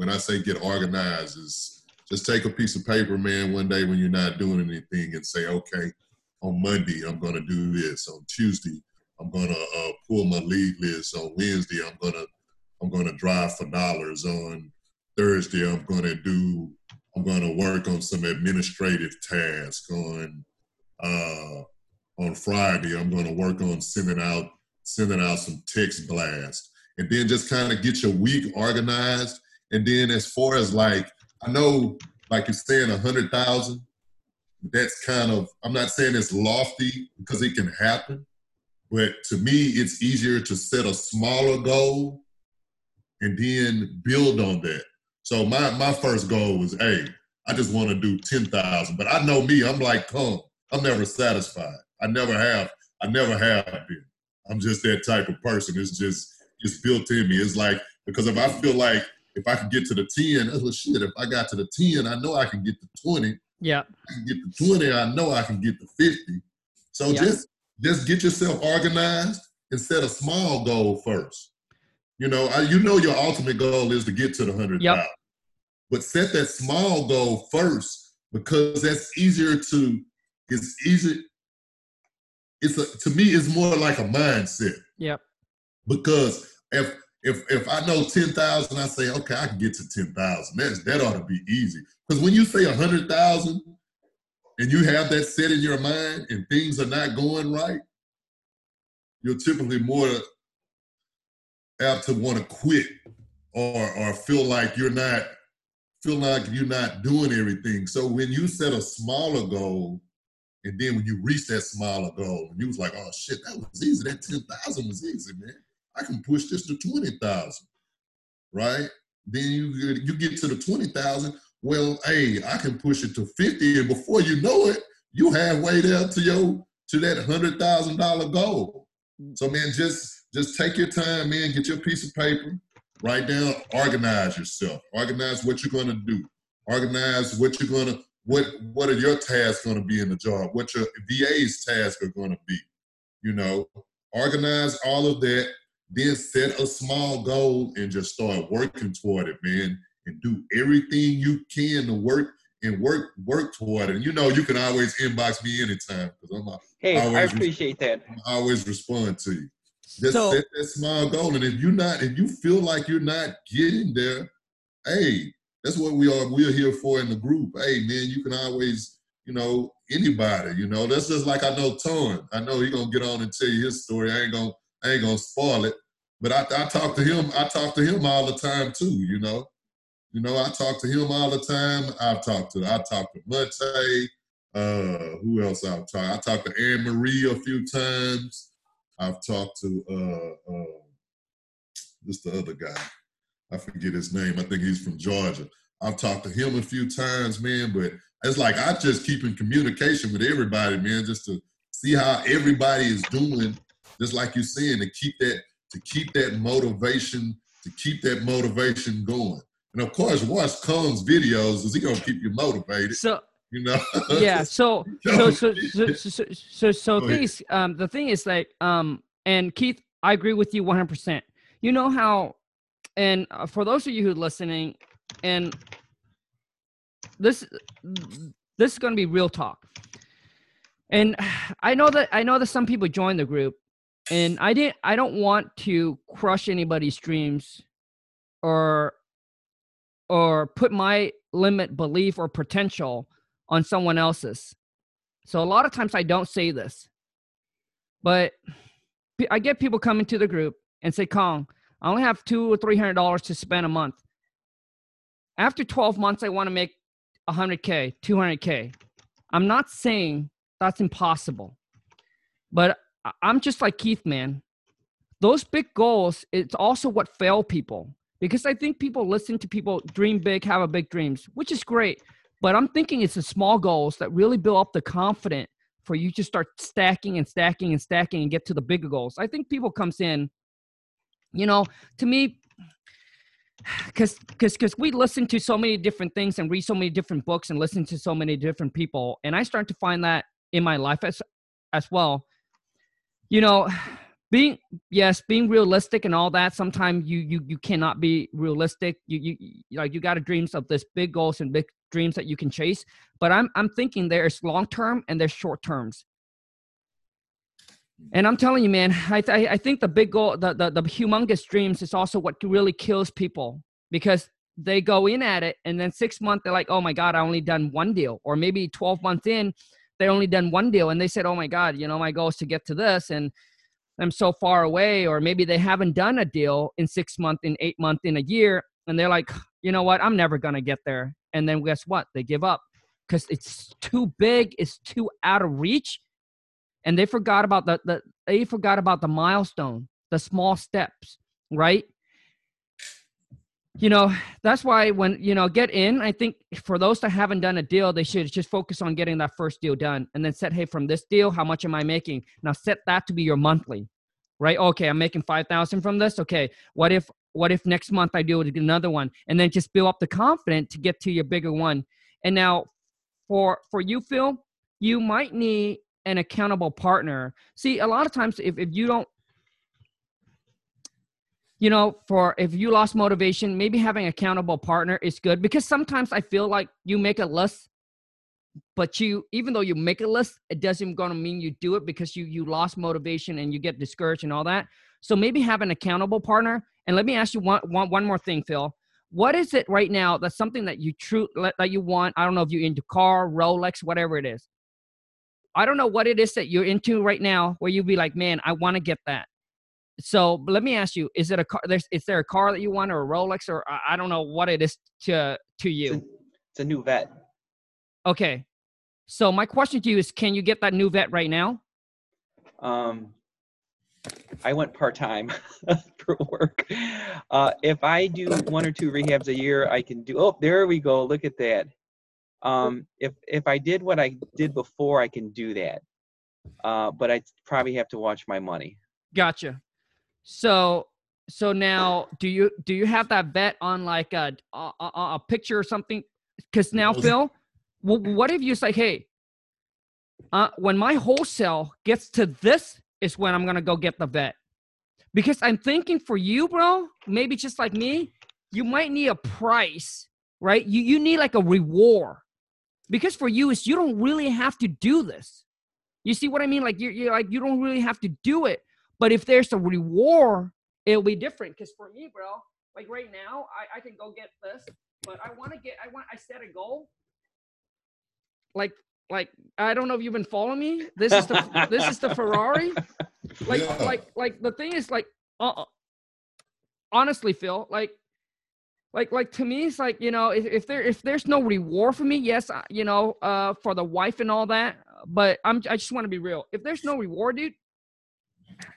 when I say get organized, is just take a piece of paper, man, one day when you're not doing anything and say, okay, on Monday, I'm going to do this. On Tuesday, I'm going to uh, pull my lead list. On Wednesday, I'm going to I'm going to drive for dollars. On Thursday, I'm going to do I'm going to work on some administrative tasks. On uh, on Friday, I'm going to work on sending out sending out some text blasts, and then just kind of get your week organized. And then as far as like I know, like you're saying, a hundred thousand. That's kind of I'm not saying it's lofty because it can happen, but to me, it's easier to set a smaller goal and then build on that. So my my first goal was, hey, I just want to do ten thousand. But I know me, I'm like, come, I'm never satisfied. I never have. I never have been. I'm just that type of person. It's just it's built in me. It's like because if I feel like if I can get to the 10, oh shit, if I got to the 10, I know I can get to 20. Yeah. I can get to 20, I know I can get to 50. So yeah. just just get yourself organized and set a small goal first. You know, I, you know your ultimate goal is to get to the 100,000. Yep. But set that small goal first because that's easier to it's easy it's a to me it's more like a mindset. Yep. Because if if if I know ten thousand, I say okay, I can get to ten thousand. That's that ought to be easy. Because when you say a hundred thousand, and you have that set in your mind, and things are not going right, you're typically more apt to want to quit or or feel like you're not feel like you're not doing everything. So when you set a smaller goal, and then when you reach that smaller goal, and you was like, oh shit, that was easy. That ten thousand was easy, man I can push this to 20,000, right? Then you, you get to the 20,000. Well, hey, I can push it to 50. And before you know it, you halfway there to your, to that $100,000 goal. So man, just, just take your time, man, get your piece of paper, write down, organize yourself, organize what you're to do, organize what you're to, what, what are your tasks to be in the job, what your VA's tasks are to be, you know, organize all of that then set a small goal and just start working toward it, man, and do everything you can to work and work work toward it. And you know, you can always inbox me anytime because I'm. Hey, I appreciate that. I always respond to you. Just so, set that small goal, and if you're not, if you feel like you're not getting there, hey, that's what we are. We're here for in the group. Hey, man, you can always, you know, anybody. You know, that's just like I know Ton. I know he gonna get on and tell you his story. I ain't gonna I ain't gonna spoil it. But I, I talk to him, I talk to him all the time too, you know. You know, I talk to him all the time. I've talked to I talked to Monte. Uh, who else I've talked? I talked to Anne Marie a few times. I've talked to uh uh this the other guy. I forget his name. I think he's from Georgia. I've talked to him a few times, man, but it's like I just keep in communication with everybody, man, just to see how everybody is doing just like you're saying, to keep that to keep that motivation, to keep that motivation going. And of course, watch Khang's videos is he gonna keep you motivated. So you know. yeah. So so so so so so, so things um the thing is like um and Keith, I agree with you 100. percent You know how, and uh, for those of you who are listening, and this this is gonna be real talk. And I know that I know that some people join the group and I didn't I don't want to crush anybody's dreams or or put my limit belief or potential on someone else's. So a lot of times I don't say this. But I get people coming to the group and say, Khang, I only have two or three hundred dollars to spend a month. After 12 months, I want to make 100K, 200K. I'm not saying that's impossible, but I'm just like Keith, man. Those big goals, it's also what fail people because I think people listen to people dream big, have a big dreams, which is great. But I'm thinking it's the small goals that really build up the confidence for you to start stacking and stacking and stacking and get to the bigger goals. I think people comes in, you know, to me, because because because we listen to so many different things and read so many different books and listen to so many different people, and I start to find that in my life as as well you know, being yes being realistic and all that sometimes you you you cannot be realistic. You you like you got to dreams of this big goals and big dreams that you can chase but i'm i'm thinking there's long term and there's short terms and i'm telling you man i th- i think the big goal the, the the humongous dreams is also what really kills people because they go in at it and then six months they're like oh my god i only done one deal or maybe 12 months in they only done one deal and they said oh my god you know my goal is to get to this and I'm so far away, or maybe they haven't done a deal in six months, in eight months, in a year, and they're like, you know what, I'm never gonna get there. And then guess what? They give up because it's too big, it's too out of reach, and they forgot about the, the they forgot about the milestone, the small steps, right? You know that's why when you know get in i think for those that haven't done a deal they should just focus on getting that first deal done and then set hey from this deal how much am i making? Now set that to be your monthly right? Okay i'm making 5000 from this. Okay what if what if next month i do another one? And then just build up the confidence to get to your bigger one. And now for for you phil you might need an accountable partner. See a lot of times if, if you don't you know, for if you lost motivation, maybe having an accountable partner is good because sometimes I feel like you make a list, but you even though you make a list, it doesn't gonna mean you do it because you you lost motivation and you get discouraged and all that. So maybe have an accountable partner. And let me ask you one one, one more thing, Phil. What is it right now that's something that you true that you want? I don't know if you're into car, Rolex, whatever it is. I don't know what it is that you're into right now where you'd be like, man, I want to get that so let me ask you: Is it a car? There's, is there a car that you want, or a Rolex, or I don't know what it is to to you? It's a, it's a new vet. Okay, so my question to you is: Can you get that new vet right now? Um, I went part time for work. Uh, if I do one or two rehabs a year, I can do. Oh, there we go. Look at that. Um, if if I did what I did before, I can do that. Uh, but I probably have to watch my money. Gotcha. So so now do you do you have that bet on like a a, a picture or something? Because now Phil, what if you say, hey, uh, when my wholesale gets to this is when I'm gonna go get the vet. Because I'm thinking for you, bro, maybe just like me, you might need a price, right? You you need like a reward. Because for you, is you don't really have to do this. You see what I mean? Like you're, you're like you don't really have to do it. But if there's a reward, it'll be different. Because for me, bro, like right now, I, I can go get this, but I want to get, I want, I set a goal. Like, like I don't know if you've been following me. This is the this is the Ferrari. Like, yeah. like, like the thing is, like, uh, honestly, Phil, like, like like to me it's like you know if, if there if there's no reward for me yes you know uh for the wife and all that but i'm i just want to be real if there's no reward dude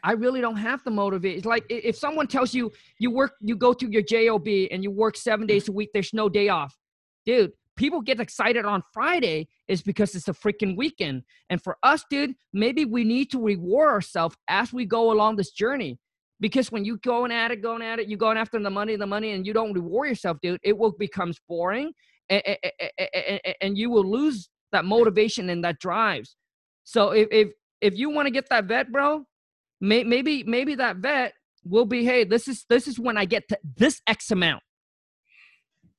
I really don't have to motivate. It's like if someone tells you you work, you go to your job and you work seven days a week. There's no day off, dude. People get excited on Friday is because it's a freaking weekend. And for us, dude, maybe we need to reward ourselves as we go along this journey. Because when you going at it, going at it, you going after the money, the money, and you don't reward yourself, dude, it will becomes boring, and, and, and you will lose that motivation and that drives. So if if if you want to get that vet, bro, May, maybe maybe that vet will be, hey, this is this is when I get to this X amount.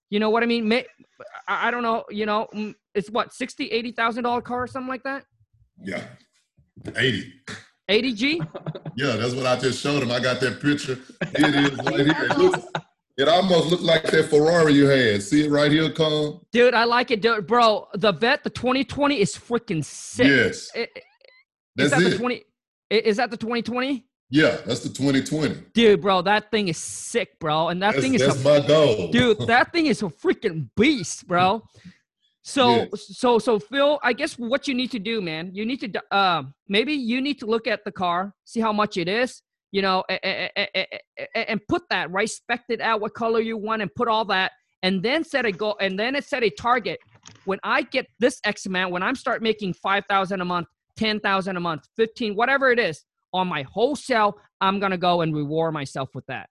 You know what I mean? May, I, don't know. You know, mm, it's what sixty, eighty thousand dollar car or something like that. Yeah, eighty. 80 G? Yeah, that's what I just showed him. I got that picture. It is right here. It, looks, it almost looked like that Ferrari you had. See it right here, Khang? Dude, I like it. Dude, bro, the vet the 2020 is freaking sick. Yes. It, that's that it. The 20, is that the 2020? Yeah, that's the 2020. Dude, bro, that thing is sick, bro. And that that's, thing is that's a, my goal. Dude, that thing is a freaking beast, bro. So yes. so so Phil, I guess what you need to do, man, you need to uh maybe you need to look at the car, see how much it is, you know, and put that right, spec it out what color you want and put all that and then set a goal and then it set a target. When I get this X amount, when I'm start making 5,000 a month, 10,000 a month, 15, whatever it is on my wholesale, I'm going to go and reward myself with that.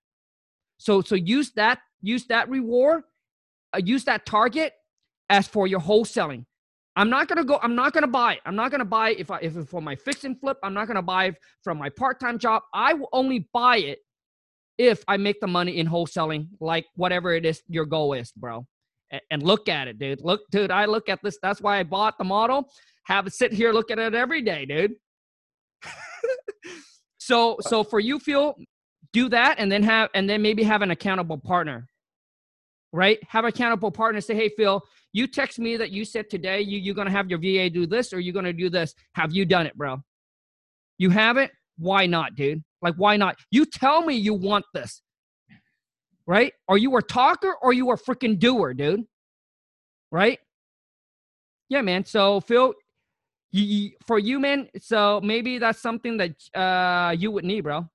So so use that use that reward, uh, use that target as for your wholesaling. I'm not gonna go. I'm not gonna buy. I'm not gonna buy if I if it's for my fix and flip. I'm not gonna buy from my part time job. I will only buy it if I make the money in wholesaling, like whatever it is your goal is, bro. And, look at it, dude. Look, dude. I look at this. That's why I bought the model. Have it sit here, look at it every day, dude. so so for you, Phil, do that, and then have and then maybe have an accountable partner right? Have an accountable partner say, hey, Phil, you text me that you said today you, you're going to have your VA do this or you're going to do this. Have you done it, bro? You haven't? Why not, dude? Like, why not? You tell me you want this, right? Are you a talker or you a freaking doer, dude? Right? Yeah, man. So, Phil, you, for you, man, so maybe that's something that uh, you would need, bro.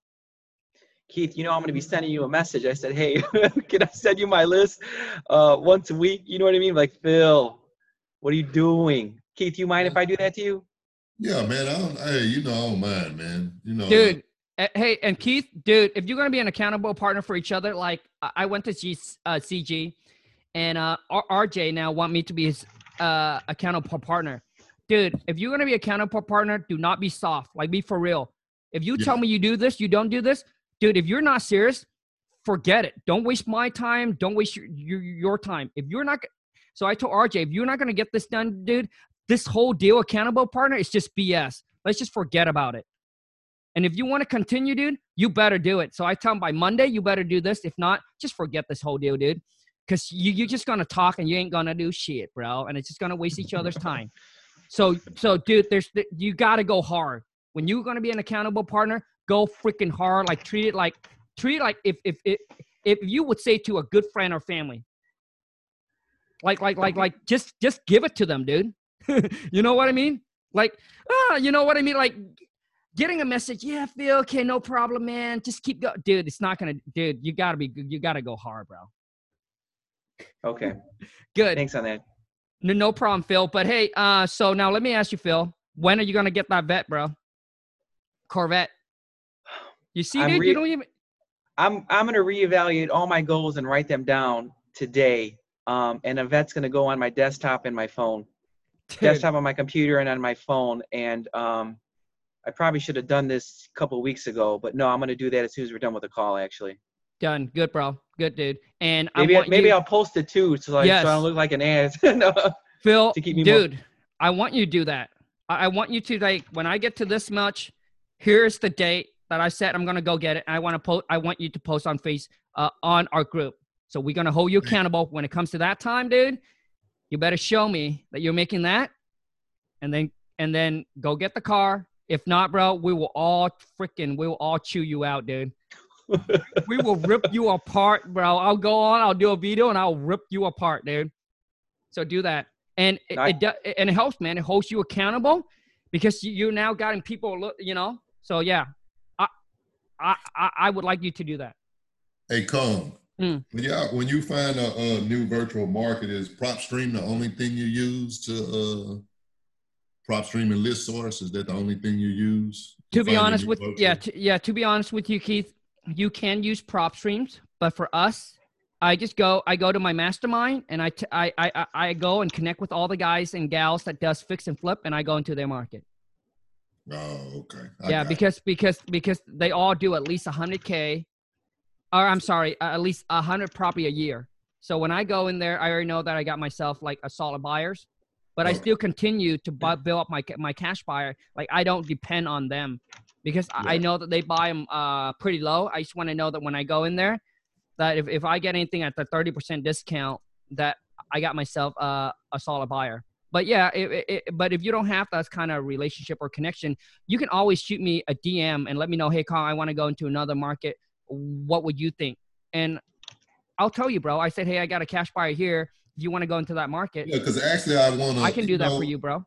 Keith, you know I'm going to be sending you a message. I said, hey, can I send you my list uh, once a week? You know what I mean? Like, Phil, what are you doing? Keith, you mind if I do that to you? Yeah, man. I don't, hey, you know, I don't mind, man. You know, dude. Hey, and Keith, dude, if you're going to be an accountable partner for each other, like I went to G, uh, CG, and uh, RJ now want me to be his uh, accountable partner. Dude, if you're going to be accountable partner, do not be soft. Like, be for real. If you yeah. tell me you do this, you don't do this, dude, if you're not serious, forget it. Don't waste my time. Don't waste your, your, your time. If you're not, so I told RJ, if you're not going to get this done, dude, this whole deal accountable partner is just BS. Let's just forget about it. And if you want to continue, dude, you better do it. So I tell him by Monday, you better do this. If not, just forget this whole deal, dude. Because you, you're just to talk and you ain't to do shit, bro. And it's just to waste each other's time. So, so dude, there's, you got to go hard. When you're to be an accountable partner, go freaking hard. Like treat it like treat it like if if if if you would say to a good friend or family, like like like like just just give it to them, dude. you know what I mean? Like ah, you know what I mean? Like getting a message, yeah, Phil, okay, no problem, man. Just keep going, dude. It's not gonna, dude. You gotta be, you gotta go hard, bro. Okay. Good. Thanks on that. No, no problem, Phil. But hey, uh, so now let me ask you, Phil, when are you gonna get that vet, bro? Corvette. You see, dude, re- you don't even. I'm I'm gonna reevaluate all my goals and write them down today. Um, and a vet's gonna go on my desktop and my phone, dude. desktop on my computer and on my phone. And um, I probably should have done this a couple weeks ago, but no, I'm gonna do that as soon as we're done with the call. Actually. Done. Good, bro. Good, dude. And maybe I maybe you... I'll post it too, so like yes. so I don't look like an ass. no. Phil, dude, more... I want you to do that. I want you to like when I get to this much, here's the date that I said I'm gonna go get it. I want to post. I want you to post on face uh, on our group. So we're gonna hold you accountable when it comes to that time, dude. You better show me that you're making that, and then and then go get the car. If not, bro, we will all freaking we will all chew you out, dude. we will rip you apart, bro. I'll go on. I'll do a video and I'll rip you apart, dude. So do that, and it, it, it and it helps, man. It holds you accountable because you, are now getting people, look, you know. So yeah, I, I, I, would like you to do that. Hey, Khang. Mm. When you when you find a, a, new virtual market, is PropStream the only thing you use to uh, PropStream and ListSource? Is that the only thing you use? To, be honest with yeah, to, yeah. To be honest with you, Keith, you can use prop streams, but for us, I just go. I go to my mastermind and I, t- I, I, I go and connect with all the guys and gals that does fix and flip, and I go into their market. Oh, okay. I yeah, because because because they all do at least 100k, or I'm sorry, at least 100 property a year. So when I go in there, I already know that I got myself like a solid buyers, but. I still continue to buy, build up my my cash buyer. Like I don't depend on them because yeah. I know that they buy them uh, pretty low. I just want to know that when I go in there, that if, if I get anything at the 30% discount, that I got myself uh, a solid buyer but yeah, it, it, but if you don't have that kind of relationship or connection, you can always shoot me a DM and let me know, hey, Carl, I want to go into another market. What would you think? And I'll tell you, bro. I said, hey, I got a cash buyer here. You want to go into that market, yeah, because actually, I want to. I can do that know, for you, bro.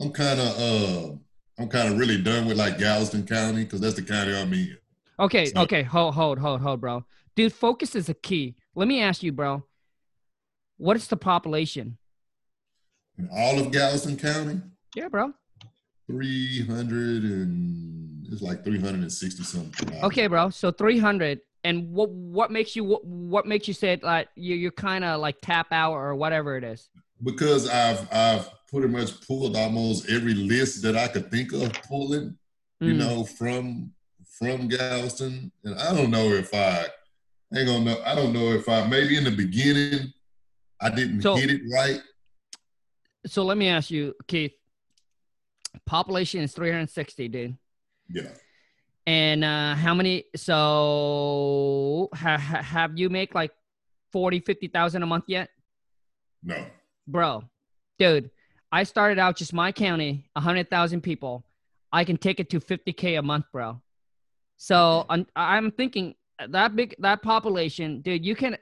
I'm kind of, uh, I'm kind of really done with like Galveston County because that's the county I'm in. Okay, so, okay, hold, hold, hold, hold, bro. Dude, focus is a key. Let me ask you, bro. What is the population? in all of Galveston County? Yeah, bro. 300 and it's like 360 something. Okay, bro. So 300 and what what makes you what, what makes you say it like you you're kind of like tap out or whatever it is? Because I've I've pretty much pulled almost every list that I could think of pulling, mm. you know, from from Galveston. And I don't know if I ain't gonna know. I don't know if I maybe in the beginning I didn't so, hit it right. So let me ask you, Keith. Population is 360, dude. Yeah. And uh, how many? So ha, ha, have you make like 40, 50,000 a month yet? No. Bro, dude, I started out just my county, 100,000 people. I can take it to 50K a month, bro. So I'm, I'm thinking that big, that population, dude, you can,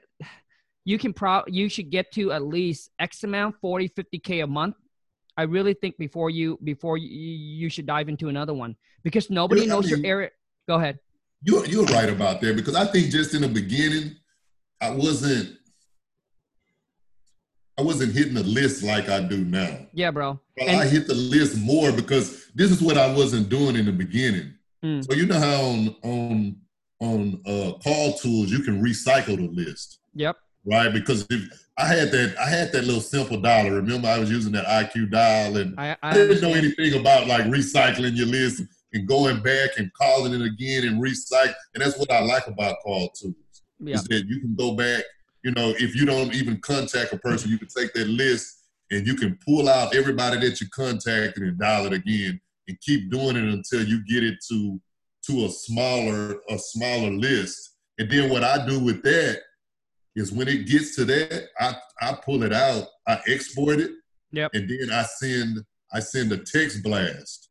you can pro, you should get to at least X amount, 40, 50K a month I really think before you before you, you should dive into another one because nobody knows I mean, your area. Go ahead. You're you're right about that because I think just in the beginning, I wasn't I wasn't hitting the list like I do now. Yeah, bro. But and- I hit the list more because this is what I wasn't doing in the beginning. Mm. So you know how on on on uh, CallTools you can recycle the list. Yep. Right, because if I had that. I had that little simple dialer. Remember, I was using that IQ dial, and I, I, I didn't know anything about like recycling your list and going back and calling it again and recycle. And that's what I like about CallTools yeah. is that you can go back. You know, if you don't even contact a person, you can take that list and you can pull out everybody that you contacted and dial it again and keep doing it until you get it to to a smaller a smaller list. And then what I do with that is when it gets to that, I, I pull it out, I export it, yep. and then I send I send a text blast.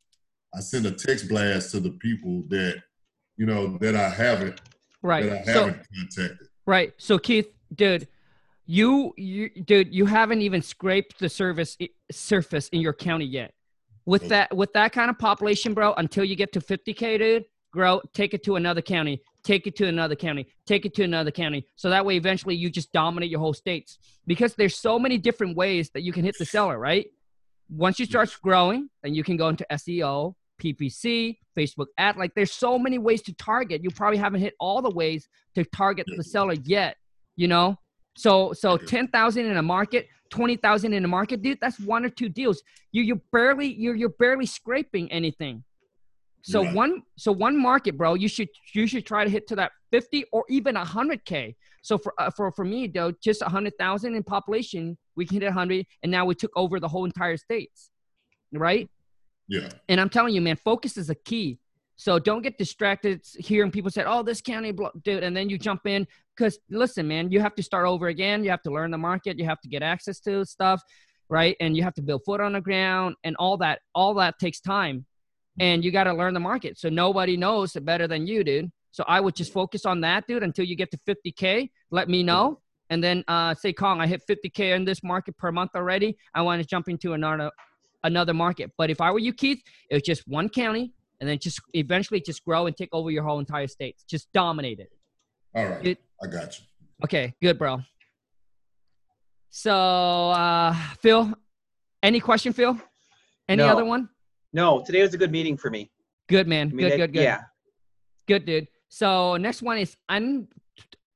I send a text blast to the people that you know that I haven't right that I haven't so, contacted. Right. So Keith, dude, you you dude, you haven't even scraped the service surface in your county yet. With okay. that with that kind of population, bro, until you get to 50k, dude, grow, take it to another county, take it to another county, take it to another county. So that way, eventually, you just dominate your whole states because there's so many different ways that you can hit the seller, right? Once you start growing, then you can go into SEO, PPC, Facebook ad. Like there's so many ways to target. You probably haven't hit all the ways to target the seller yet, you know? So so 10,000 in a market, 20,000 in a market, dude, that's one or two deals. You you barely you're you're barely scraping anything. So right. one so one market, bro, you should you should try to hit to that 50 or even 100k. So for uh, for for me though, just a 100,000 in population, we can hit 100 and now we took over the whole entire states. Right? Yeah. And I'm telling you, man, focus is a key. So don't get distracted hearing people say, "Oh, this county, dude," and then you jump in. Because listen, man, you have to start over again. You have to learn the market. You have to get access to stuff, right? And you have to build foot on the ground, and all that. All that takes time and you got to learn the market. So nobody knows it better than you, dude. So I would just focus on that, dude, until you get to 50K. Let me know. And then uh, say, Khang, I hit 50K in this market per month already. I want to jump into another another market. But if I were you, Keith, it was just one county and then just eventually just grow and take over your whole entire state. Just dominate it. All right. It, I got you. Okay, good, bro. So, uh, Phil, any question, Phil? Any no. other one? No, today was a good meeting for me. Good man. I mean, good, good, good. Yeah. Good, dude. So next one is un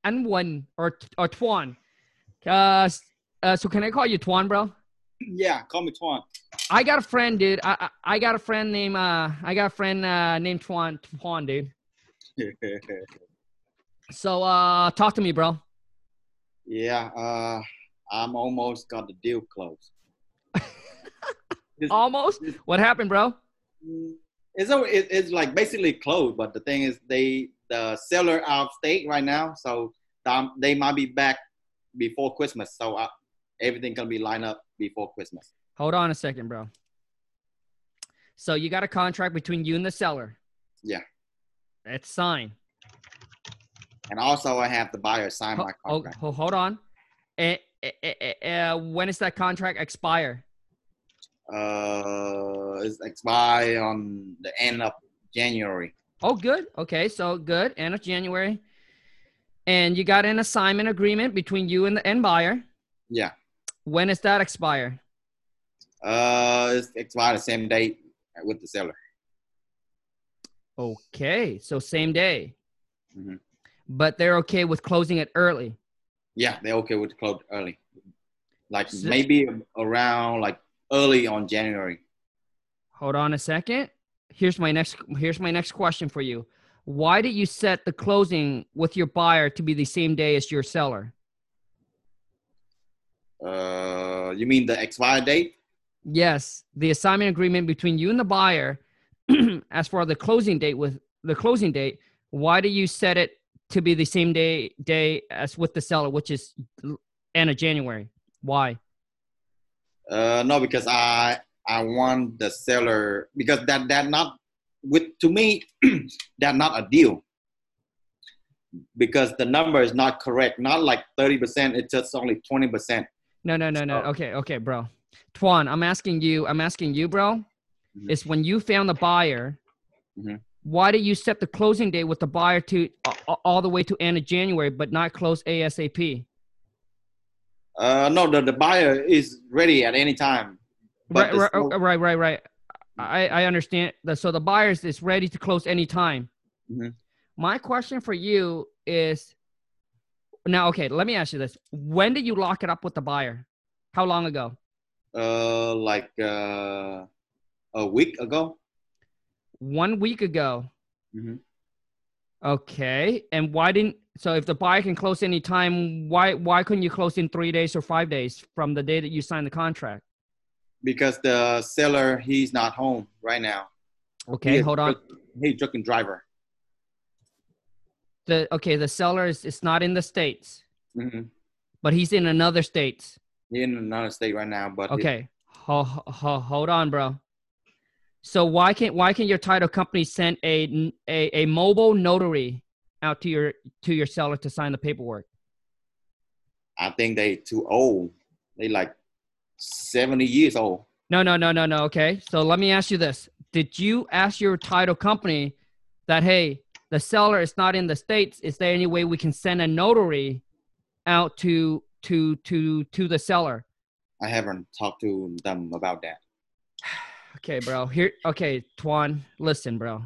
unwon or or Twan. Uh, uh, so can I call you Twan, bro? Yeah, call me Twan. I got a friend, dude. I I, I got a friend named uh I got a friend uh named Twan Twan, dude. so uh talk to me, bro. Yeah, uh I'm almost got the deal closed. Almost. What happened, bro? It's a, it's like basically closed, but the thing is, they the seller out of state right now, so um, they might be back before Christmas. So uh, everything gonna be lined up before Christmas. Hold on a second, bro. So you got a contract between you and the seller. Yeah. It's signed. And also, I have the buyer sign my contract. Oh, hold on. Uh, uh, when does that contract expire? Uh, it's expire on the end of January. Oh, good. Okay, so good. End of January. And you got an assignment agreement between you and the end buyer. Yeah. When does that expire? Uh, it's expire the same date with the seller. Okay, so same day. Mm-hmm. But they're okay with closing it early. Yeah, they're okay with close early. Like so, maybe around like early on January. Hold on a second. Here's my next here's my next question for you. Why did you set the closing with your buyer to be the same day as your seller? Uh, you mean the expired date? Yes, the assignment agreement between you and the buyer as for the closing date with the closing date, why do you set it to be the same day day as with the seller, which is end of January? Why? Uh, no, because I I want the seller because that that not with to me that not a deal because the number is not correct. Not like thirty percent. It's just only twenty percent. No, no, no, no. Okay, okay, bro. Twan, I'm asking you. I'm asking you, bro. Mm-hmm. Is when you found the buyer. Mm-hmm. Why did you set the closing date with the buyer to uh, all the way to end of January, but not close ASAP? Uh, no, the, the buyer is ready at any time. Right, right, no- right, right, right. I, I understand. that. So the buyers is ready to close any time. Mm-hmm. My question for you is now, okay, let me ask you this. When did you lock it up with the buyer? How long ago? Uh, like uh, a week ago. One week ago. Mm-hmm. Okay, and why didn't so if the buyer can close any time, why why couldn't you close in three days or five days from the day that you signed the contract? Because the seller he's not home right now. Okay, hold on. He's trucking driver. The okay, the seller is, is not in the states, mm-hmm. but he's in another state. He's in another state right now, but okay, ho, ho, hold on, bro. So why can't why can your title company send a, a a mobile notary out to your to your seller to sign the paperwork? I think they too old. They like seventy years old. No, no, no, no, no. Okay, so let me ask you this: Did you ask your title company that hey, the seller is not in the states? Is there any way we can send a notary out to to to to the seller? I haven't talked to them about that. Okay, bro. Here, okay, Twan. Listen, bro.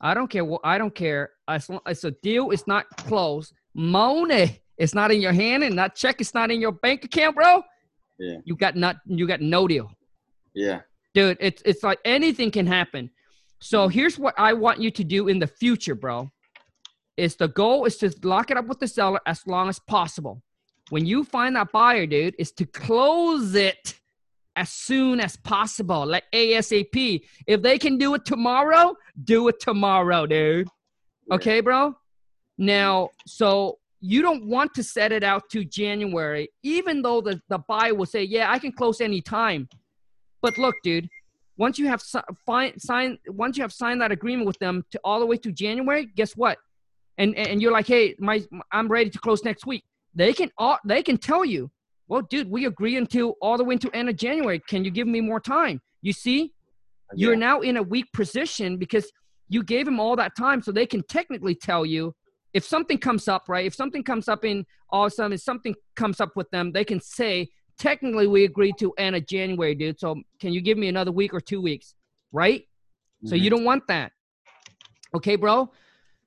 I don't care. What, I don't care. As long as a deal is not closed, money is not in your hand, and that check is not in your bank account, bro. Yeah. You got not. You got no deal. Yeah. Dude, it's it's like anything can happen. So here's what I want you to do in the future, bro. Is the goal is to lock it up with the seller as long as possible. When you find that buyer, dude, is to close it as soon as possible, like ASAP. If they can do it tomorrow, do it tomorrow, dude. Okay, bro? Now, so you don't want to set it out to January, even though the, the buyer will say, yeah, I can close any time. But look, dude, once you have si- signed, once you have signed that agreement with them to all the way to January, guess what? And, and you're like, hey, my, I'm ready to close next week. They can all, they can tell you, well, dude, we agree until all the way to end of January. Can you give me more time? You see, uh, yeah. you're now in a weak position because you gave them all that time, so they can technically tell you if something comes up, right? If something comes up in all of a sudden, if something comes up with them, they can say, technically, we agreed to end of January, dude. So can you give me another week or two weeks, right? Mm-hmm. So you mm-hmm. don't want that. Okay, bro.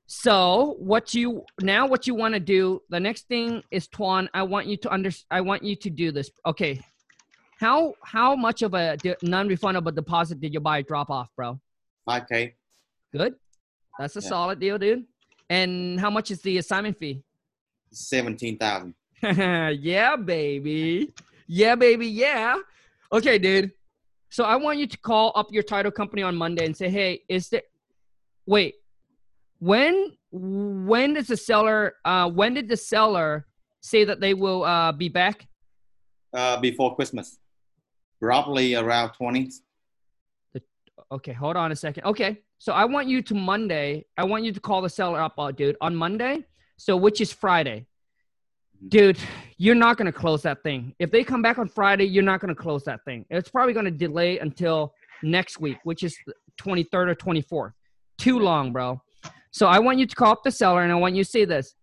So what you now what you want to do? The next thing is Twan. I want you to under. I want you to do this. Okay. How how much of a non-refundable deposit did you buy drop off, bro? Five k. Good. That's a yeah. solid deal, dude. And how much is the assignment fee? Seventeen thousand. yeah, baby. Yeah, baby. Yeah. Okay, dude. So I want you to call up your title company on Monday and say, "Hey, is there? Wait, when when does the seller uh, when did the seller say that they will uh, be back uh, before christmas probably around 20s okay hold on a second okay so i want you to monday i want you to call the seller up uh, dude on monday so which is friday mm-hmm. dude you're not going to close that thing if they come back on friday you're not going to close that thing it's probably going to delay until next week which is 23rd or 24th too long bro so I want you to call up the seller and I want you to say this.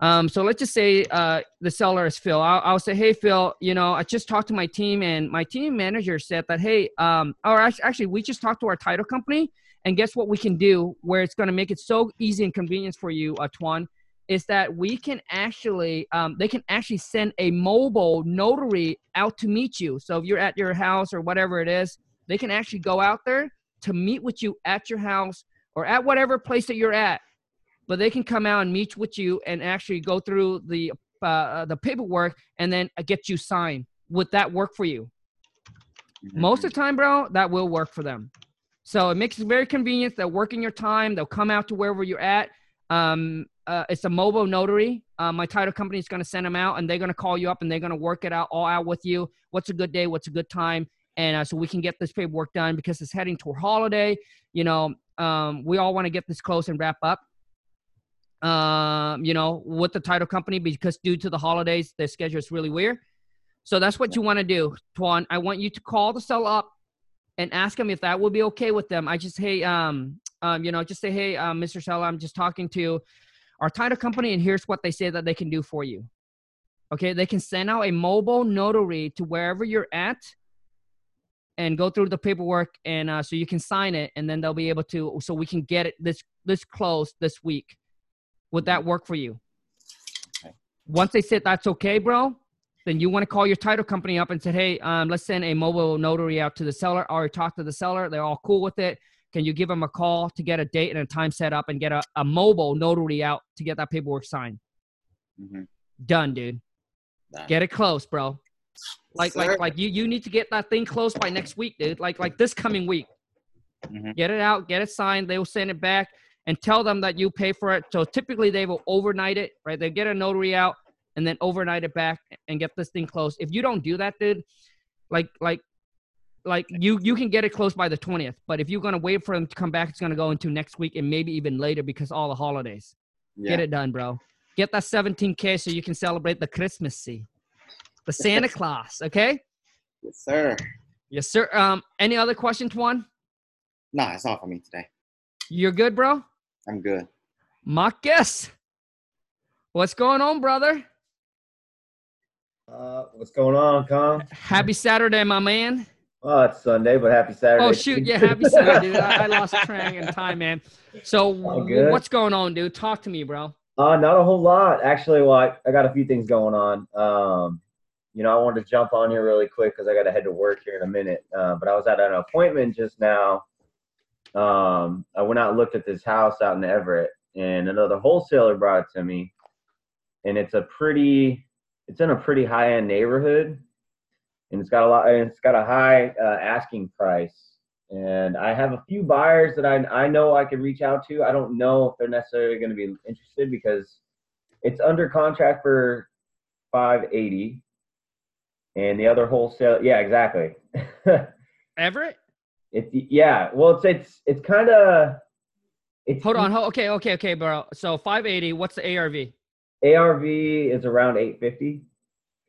Um, so let's just say uh, the seller is Phil. I'll, I'll, say, hey, Phil, you know, I just talked to my team and my team manager said that, hey, um, or actually, we just talked to our title company and guess what we can do where it's going to make it so easy and convenient for you, uh, Twan. is that we can actually um, they can actually send a mobile notary out to meet you. So if you're at your house or whatever it is they can actually go out there to meet with you at your house or at whatever place that you're at. But they can come out and meet with you and actually go through the uh, the paperwork and then uh, get you signed. Would that work for you? Most of the time bro that will work for them so it makes it very convenient they'll work in your time they'll come out to wherever you're at um, uh, it's a mobile notary. Uh, my title company is going to send them out, and they're going to call you up, and they're going to work it out all out with you. What's a good day? What's a good time? And uh, so we can get this paperwork done because it's heading toward holiday. You know, um, we all want to get this close and wrap up. Um, you know, with the title company because due to the holidays, their schedule is really weird. So that's what you want to do, Tuan. I want you to call the seller up and ask them if that would be okay with them. I just hey, um, um, you know, just say hey, um, Mr. Seller, I'm just talking to our title company, and here's what they say that they can do for you. Okay, they can send out a mobile notary to wherever you're at and go through the paperwork and uh, so you can sign it and then they'll be able to so we can get it this this close this week would that work for you once they said that's okay bro then you want to call your title company up and say hey um, let's send a mobile notary out to the seller or talk to the seller they're all cool with it can you give them a call to get a date and a time set up and get a, a mobile notary out to get that paperwork signed? Mm-hmm. Done, dude. Get it close, bro. Like, Sir. like, like you, you need to get that thing close by next week, dude. Like, like this coming week. Mm-hmm. Get it out, get it signed. They will send it back and tell them that you pay for it. So typically they will overnight it, right? They get a notary out and then overnight it back and get this thing close. If you don't do that, dude, like, like like you you can get it close by the 20th but if you're going to wait for them to come back it's going to go into next week and maybe even later because all the holidays. Yeah. get it done bro. Get that 17k so you can celebrate the christmas see the santa claus okay? Yes sir. Yes sir. Um any other questions one nah it's all for me today. You're good bro? I'm good. Marcus, what's going on brother uh, what's going on, Khang? Happy Saturday, my man. Oh, it's Sunday, but happy Saturday. Oh shoot, yeah, happy Saturday, dude. I, I lost track and time, man. So what's going on, dude? Talk to me, bro. Uh, not a whole lot. Actually, well, I, I got a few things going on. Um, you know, I wanted to jump on here really quick because I got to head to work here in a minute. Uh, but I was at an appointment just now. Um, I went out and looked at this house out in Everett, and another wholesaler brought it to me. And it's a pretty, it's in a pretty high end neighborhood and it's got a lot. It's got a high uh, asking price, and I have a few buyers that I I know I could reach out to. I don't know if they're necessarily going to be interested because it's under contract for 580, and the other wholesale. Yeah, exactly. Everett. It's yeah. Well, it's it's it's kind of. It's, hold on. Hold, okay. Okay. Okay, bro. So 580. What's the ARV? ARV is around 850.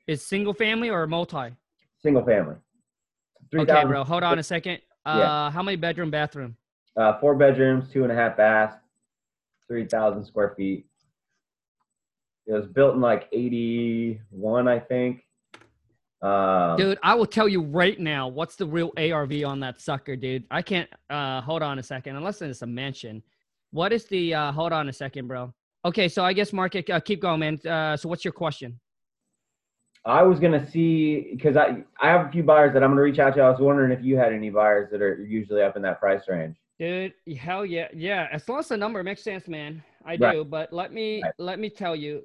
Is single family or multi? single family. okay, bro. Hold on a second. Uh, yeah. How many bedroom, bathroom? Uh, four bedrooms, two and a half baths, 3,000 square feet. It was built in like 81, I think. Um, dude, I will tell you right now what's the real ARV on that sucker, dude. I can't. Uh, hold on a second, unless it's a mention. What is the? Uh, hold on a second, bro. Okay, so I guess market. Uh, keep going, man. Uh, so what's your question? I was gonna see because I I have a few buyers that I'm gonna reach out to. I was wondering if you had any buyers that are usually up in that price range. Dude, hell yeah, yeah. As long as the number makes sense, man, I right. do. But let me right. let me tell you.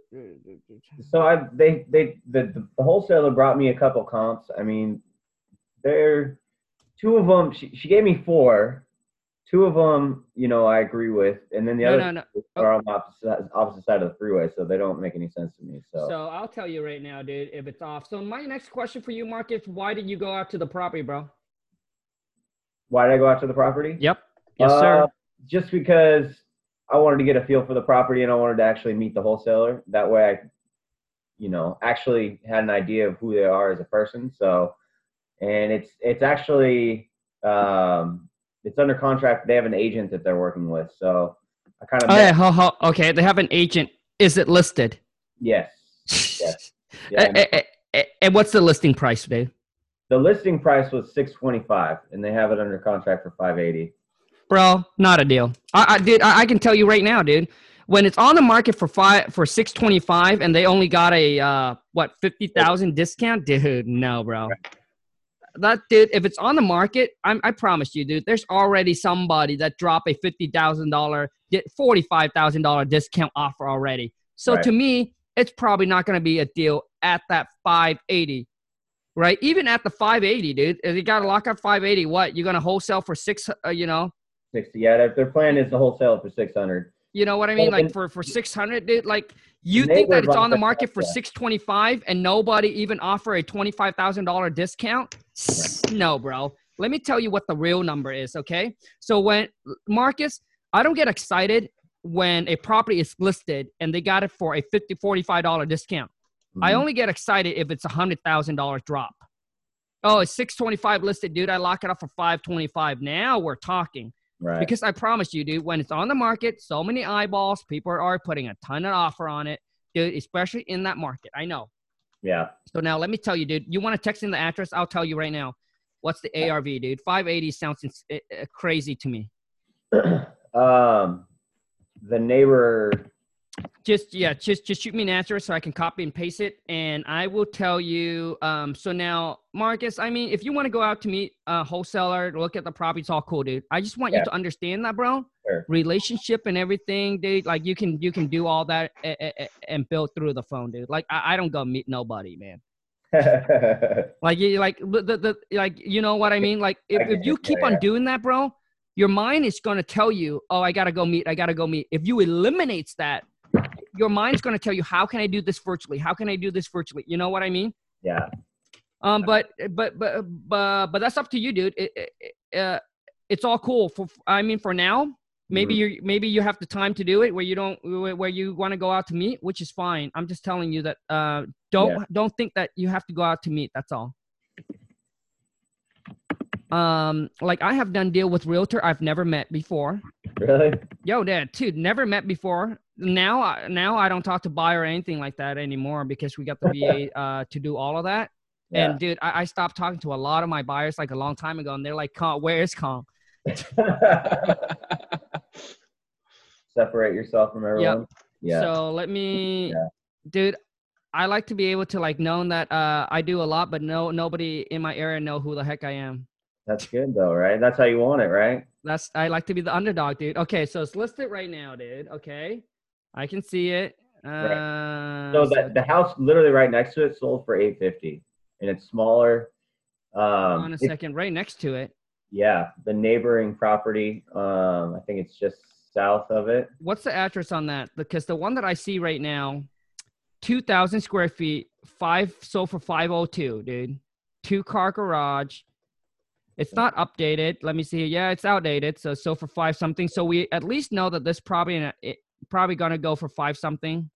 So I they they the, the wholesaler brought me a couple comps. I mean, they're two of them. She she gave me four, two of them, you know, I agree with, and then the no, other no, no. are on the opposite, opposite side of the freeway, so they don't make any sense to me. So, so I'll tell you right now, dude, if it's off. So my next question for you, Marcus, why did you go out to the property, bro? Why did I go out to the property? Yep. Yes, uh, sir. Just because I wanted to get a feel for the property, and I wanted to actually meet the wholesaler. That way, I, you know, actually had an idea of who they are as a person. So, and it's it's actually. Um, it's under contract. They have an agent that they're working with. So I kind of. Oh, yeah, ho, ho, okay. They have an agent. Is it listed? Yes. yes. Yeah, and, what's the listing price, Dave? The listing price was six twenty five, and they have it under contract for five eighty. Bro, not a deal. I, I did. I, I, can tell you right now, dude. when it's on the market for five for six twenty five, and they only got a uh, what fifty thousand discount, dude. No, bro. That dude, if it's on the market, I'm, I promise you, dude. There's already somebody that dropped a fifty thousand dollar, forty five thousand dollar discount offer already. So Right. to me, it's probably not going to be a deal at that five eighty, right? Even at the five eighty, dude. If you got to lock up five eighty, what you're going to wholesale for six? Uh, you know, Sixty. Yeah, their, their plan is to wholesale for six hundred. you know what I mean? Like for for six hundred, dude. Like you They think that it's on the market for six twenty five, and nobody even offer a twenty five thousand dollar discount? No, bro. Let me tell you what the real number is. Okay, so when Marcus, I don't get excited when a property is listed and they got it for a 50 45 dollar discount. Mm-hmm. I only get excited if it's a hundred thousand dollars drop. Oh, it's six twenty five listed, dude. I lock it up for five twenty five. Now we're talking. Right. Because I promise you, dude, when it's on the market, so many eyeballs, people are putting a ton of offer on it, dude, especially in that market. I know. yeah. So now let me tell you, dude, you want to text in the address? I'll tell you right now. What's the ARV, dude? 580 sounds ins- uh, uh, crazy to me. um, the neighbor. Just yeah, just just shoot me an answer so I can copy and paste it, and I will tell you. Um, so now, Marcus, I mean, if you want to go out to meet a wholesaler, look at the property, it's all cool, dude. I just want Yeah. you to understand that, bro. Sure. Relationship and everything, dude. Like you can you can do all that and build through the phone, dude. Like I, I don't go meet nobody, man. Like you like the, the, like you know what I mean? Like if, if you you. keep on doing that, bro, your mind is gonna tell you, oh, I gotta go meet, I gotta go meet. If you eliminates that, your mind's gonna tell you, how can I do this virtually? How can I do this virtually? You know what I mean? yeah. Um, but but but but but that's up to you, dude. It, it, uh, it's all cool. For I mean, for now, maybe Mhm. you maybe you have the time to do it where you don't where where you want to go out to meet, which is fine. I'm just telling you that uh, don't Yeah. don't think that you have to go out to meet. That's all. Um, like I have done deal with realtor I've never met before. Really? Yo, dad, dude, never met before. Now, I- now I don't talk to buyer or anything like that anymore because we got the VA uh, to do all of that. Yeah. And dude, I, I stopped talking to a lot of my buyers like a long time ago, and they're like, "Khang, where is Khang?" Separate yourself from everyone. Yeah. So let me, Yeah. dude. I like to be able to like known that uh, I do a lot, but no, nobody in my area know who the heck I am. That's good though, right? That's how you want it, right? That's I like to be the underdog, dude. Okay, so it's listed right now, dude. Okay, I can see it. Uh, So the, the house literally right next to it sold for eight fifty, and it's smaller. Um, on a second, right next to it. yeah, the neighboring property. Um, I think it's just south of it. What's the address on that? Because the one that I see right now, two thousand square feet, five sold for five oh two, dude. Two car garage. It's not updated. Let me see. Yeah, it's outdated. So so for five something. So we at least know that this probably it, probably gonna go for five something.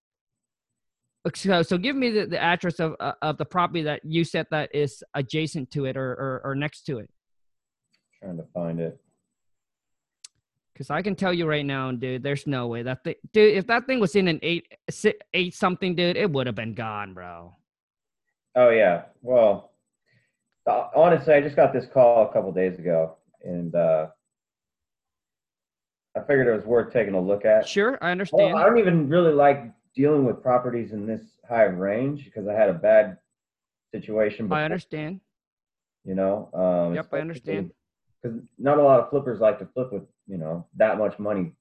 So so give me the, the address of uh, of the property that you said that is adjacent to it or or, or next to it. trying to find it. Because I can tell you right now, dude, there's no way that thing, dude. If that thing was in an eight, eight something, dude, it would have been gone, bro. Oh yeah. Well, honestly, I just got this call a couple days ago, and uh, I figured it was worth taking a look at. Sure, I Well, understand. I don't even really like dealing with properties in this high range because I had a bad situation. I understand. You know. Um, Yep, I understand. Because not a lot of flippers like to flip with you know that much money.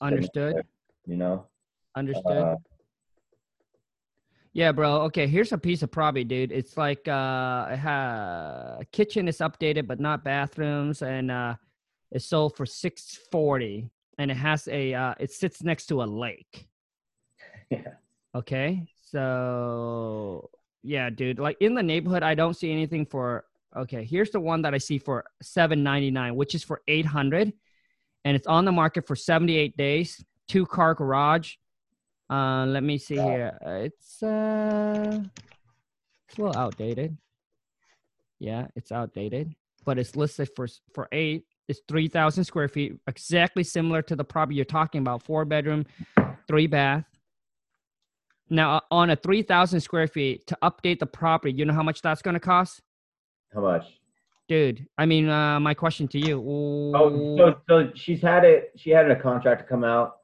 Understood. there, You know. Understood. Uh, yeah, bro. Okay, here's a piece of property, dude. It's like uh, ha- kitchen is updated, but not bathrooms, and uh, it's sold for six forty, and it has a uh, it sits next to a lake. yeah. Okay. So yeah, dude. Like in the neighborhood, I don't see anything for okay, here's the one that I see for seven ninety nine, which is for eight hundred. And it's on the market for seventy eight days, two car garage. Uh let me see here. Uh, It's uh it's a little outdated. Yeah, it's outdated. But it's listed for for eight. It's three thousand square feet, exactly similar to the property you're talking about. Four bedroom, three bath. Now, uh, on a 3,000 square feet to update the property, you know how much that's going to cost? How much? Dude, I mean, uh, my question to you. Oh, so so she's had it. She had a contract to come out.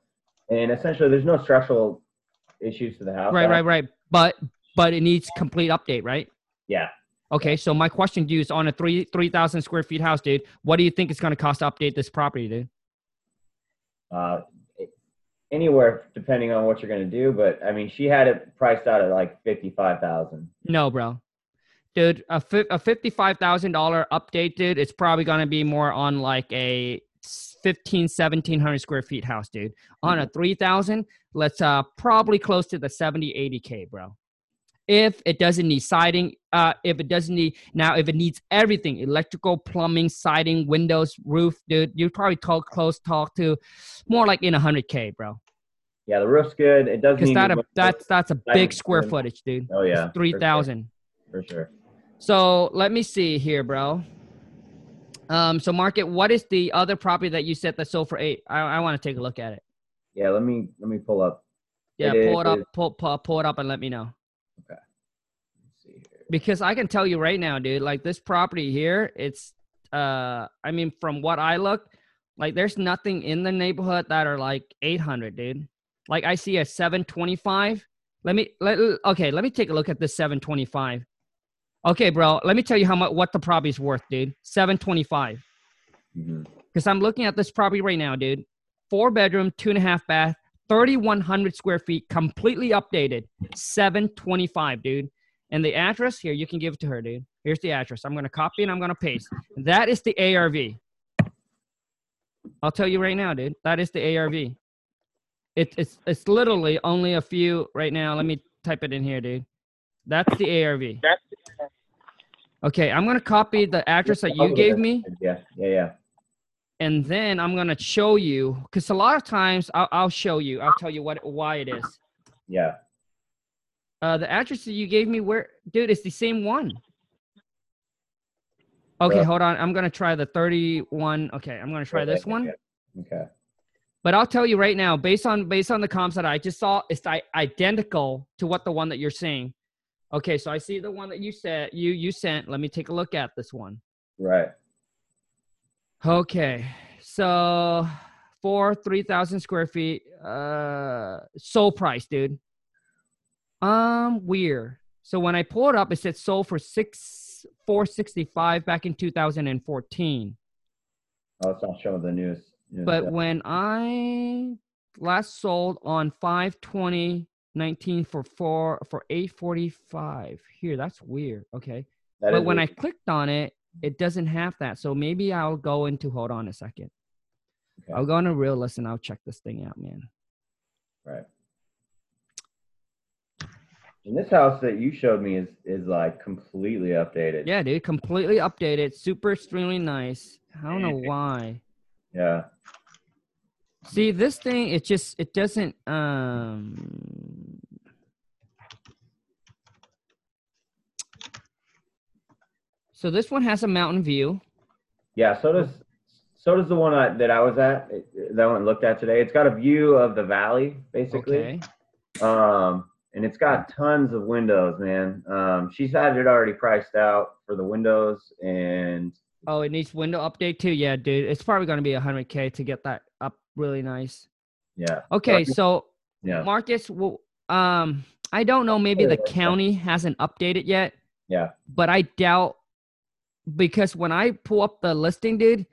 And essentially there's no structural issues to the house. Right, right, right. But but it needs complete update, right? Yeah. Okay, so my question to you is on a three three thousand square feet house, dude. What do you think it's going to cost to update this property, dude? Uh, anywhere depending on what you're going to do, but I mean, she had it priced out at like fifty five thousand. No, bro. Dude, a, fi- a fifty-five thousand dollar update, dude. It's probably gonna be more on like a 15 1700 square feet house dude. On a 3000 let's uh probably close to the 70 80k bro. If it doesn't need siding uh if it doesn't need now if it needs everything electrical plumbing siding windows roof dude you probably talk close talk to more like in 100k bro. Yeah, the roof's good. It does because need that a, that's that's a big square footage dude. Oh yeah, for sure, 3000 for sure. So let me see here, bro. Um, so Marcus, what is the other property that you said that sold for eight? I, I want to take a look at it. Yeah, let me let me pull up. Yeah, It pull it up, is- pull, pull, pull it up, and let me know. Let's see here. Because I can tell you right now, dude. Like this property here, it's uh, I mean, from what I look, like there's nothing in the neighborhood that are like 800, dude. Like I see a 725. Let me let okay. Let me take a look at this 725. Okay, bro. Let me tell you how much what the property is worth, dude. 725. Mhm. because I'm looking at this property right now, dude. Four bedroom, two and a half bath, 3,100 square feet, completely updated. 725, dude. And the address here, you can give it to her, dude. Here's the address. I'm gonna copy and I'm gonna paste. That is the ARV. I'll tell you right now, dude. That is the ARV. It, it's it's literally only a few right now. Let me type it in here, dude. That's the ARV. Okay, I'm gonna copy the address that you gave me Yeah, yeah, yeah. and then I'm gonna show you because a lot of times I'll, I'll show you. I'll tell you what why it is. Yeah. Uh, the address that you gave me, where, dude, it's the same one. Okay, Yeah. hold on. I'm gonna try the 31. Okay, I'm gonna try this Okay, one. okay, Okay. But I'll tell you right now, based on based on the comps that I just saw, it's identical to what the one that you're saying. Okay, so I see the one that you said you you sent. Let me take a look at this one. Right. Okay, so for three thousand square feet, uh, sold price, dude. Um, weird. So when I pull it up, it said sold for six four sixty five back in two thousand and fourteen. Oh, it's not showing the news. But when I last sold on 520 19 for four for 845 here that's weird okay? That but when i clicked on it it doesn't have that. So maybe i'll go into hold on a second. Okay. i'll go into Realist and i'll check this thing out man. Right. And this house that you showed me is is like completely updated. yeah dude completely updated super extremely nice. I don't know why. Yeah. see this thing it just it doesn't um so this one has a mountain view. Yeah. So does so does the one I, that I was at that I went and looked at today. It's got a view of the valley basically. okay. Um, and it's got tons of windows, man. Um, she's had it already priced out for the windows, and oh it needs window update too? Yeah dude. It's probably going to be 100k to get that up really nice. Yeah, okay so yeah, marcus well, um i don't know. Maybe the county hasn't updated yet. Yeah, but I doubt because when I pull up the listing, dude,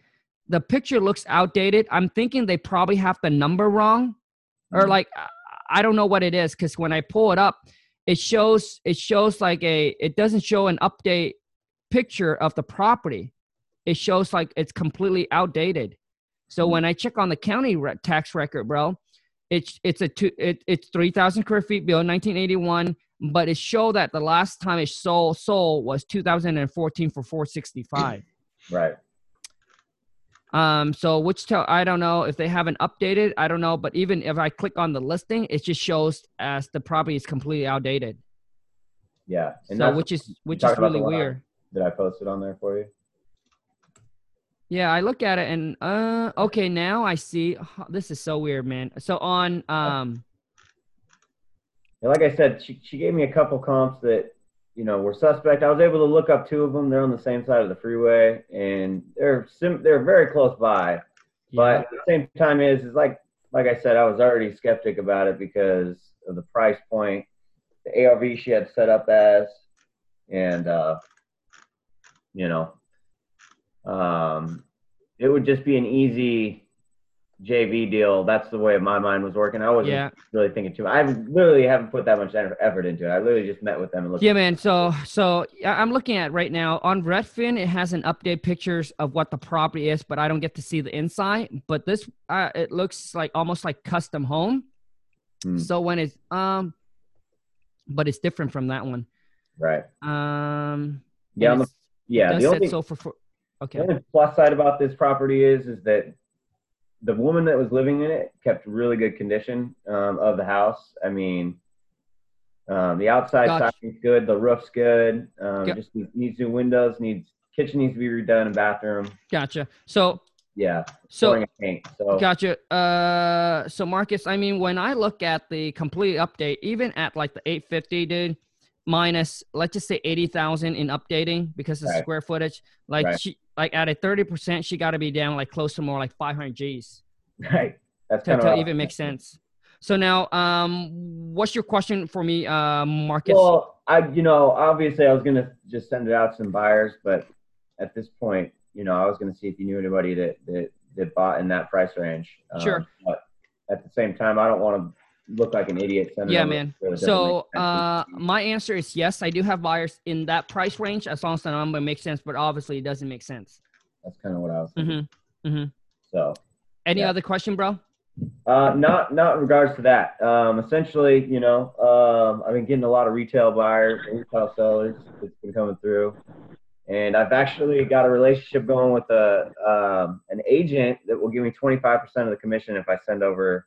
the picture looks outdated. I'm thinking they probably have the number wrong, or Mhm. like I- don't know what it is because when I pull it up, it shows it shows like a it doesn't show an update picture of the property. It shows like it's completely outdated. So Mhm. when I check on the county re- tax record, bro, it's it's a two it, it's three thousand square feet bill, 1981 but it showed that the last time it sold sold was 2014 for 465 right. um so which tell i don't know if they haven't updated i don't know but even if i click on the listing it just shows as the property is completely outdated. Yeah, and so which is which is talking about the really one I- weird. that I it on there for you. yeah i look at it and uh okay now i see this is so weird man. So on um And like I said, she she gave me a couple comps that you know were suspect. I was able to look up two of them. They're on the same side of the freeway, and they're sim- they're very close by. But yeah, at the same time, is is like like I said, I was already skeptic about it because of the price point, the ARV she had set up as, and uh, you know, um, it would just be an easy JV deal. That's the way my mind was working. I wasn't Yeah. really thinking too. I literally haven't put that much effort into it. I literally just met with them and looked. Yeah, man. So, so I'm looking at right now on Redfin. It has an update pictures of what the property is, but I don't get to see the inside. But this, uh, it looks like almost like custom home. Hmm. So when it's um, but it's different from that one. Right. Um, Yeah. and I'm- it's- yeah. The only so for, for okay. The only plus side about this property is is that the woman that was living in it kept really good condition um, of the house. I mean, um, the outside Gotcha. siding's good, the roof's good. Um, Yep. Just needs, needs new windows, needs kitchen needs to be redone, and bathroom. Gotcha. So, Yeah, so paint. So Gotcha. Uh, so Marcus, I mean, when I look at the complete update, even at like the 850, dude, minus let's just say 80,000 in updating because of Right. square footage, like Right. she, like at a 30%, she got to be down like close to more like 500 G's right, that's to, kind to of even make sense. So now, um, what's your question for me, uh, Marcus? Well, I you know obviously I was gonna just send it out to some buyers, but at this point, you know, I was gonna see if you knew anybody that that, that bought in that price range. Um, Sure. But at the same time, I don't want to look like an idiot. Yeah, man. a- So, uh, my answer is yes. I do have buyers in that price range as long as the number makes sense, but obviously it doesn't make sense. that's kind of what I was. Thinking. Mm-hmm. So, Any Yeah. other question, bro? uh, not not in regards to that. Um, essentially, you know, um, I've been getting a lot of retail buyers, retail sellers that's been coming through, and I've actually got a relationship going with a um, an agent that will give me 25% of the commission if I send over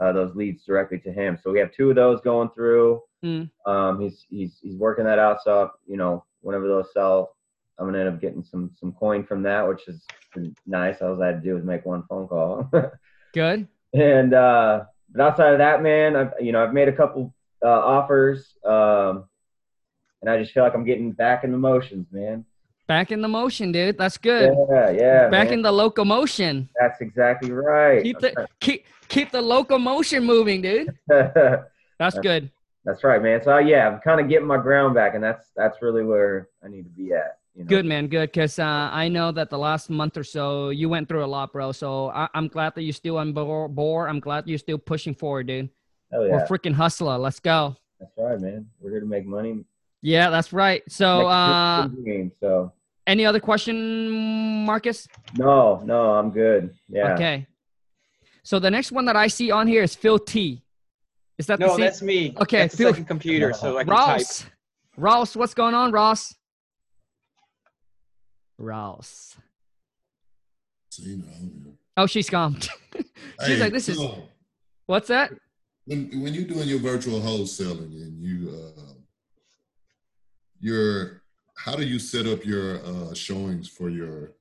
uh, those leads directly to him. So we have two of those going through. Mm. Um, he's he's he's working that out. So you know, whenever those sell, I'm gonna end up getting some some coin from that, which is nice. All I had to do was make one phone call. Good. And uh, but outside of that, man, I've you know I've made a couple uh, offers, um, and I just feel like I'm getting back in the motions, man. Back in the motion, dude. That's good. Yeah, yeah. Back man. in the locomotion. That's exactly right. Keep the keep keep the locomotion moving, dude. That's That's- good. that's right, man. So yeah, I'm kind of getting my ground back, and that's that's really where I need to be at. You know? Good man, good. Cause uh, I know that the last month or so you went through a lot, bro. So I- I'm glad that you're still on board. I'm glad you're still pushing forward, dude. Hell We're freaking hustler. Let's go. that's right, man. We're here to make money. Yeah, that's right. So uh, game. So any other question, Marcus? no, no, I'm good. Yeah. Okay. So the next one that I see on here is Phil T. Is that the No, same? that's me. Okay, that's the second computer, so I can type. Ross. Ross, what's going on, Ross? Ross. See, no, yeah. Oh, she's gone. She's Hey, like, this is so, what's that? when when you're doing your virtual wholesaling and you uh your how do you set up your uh showings for your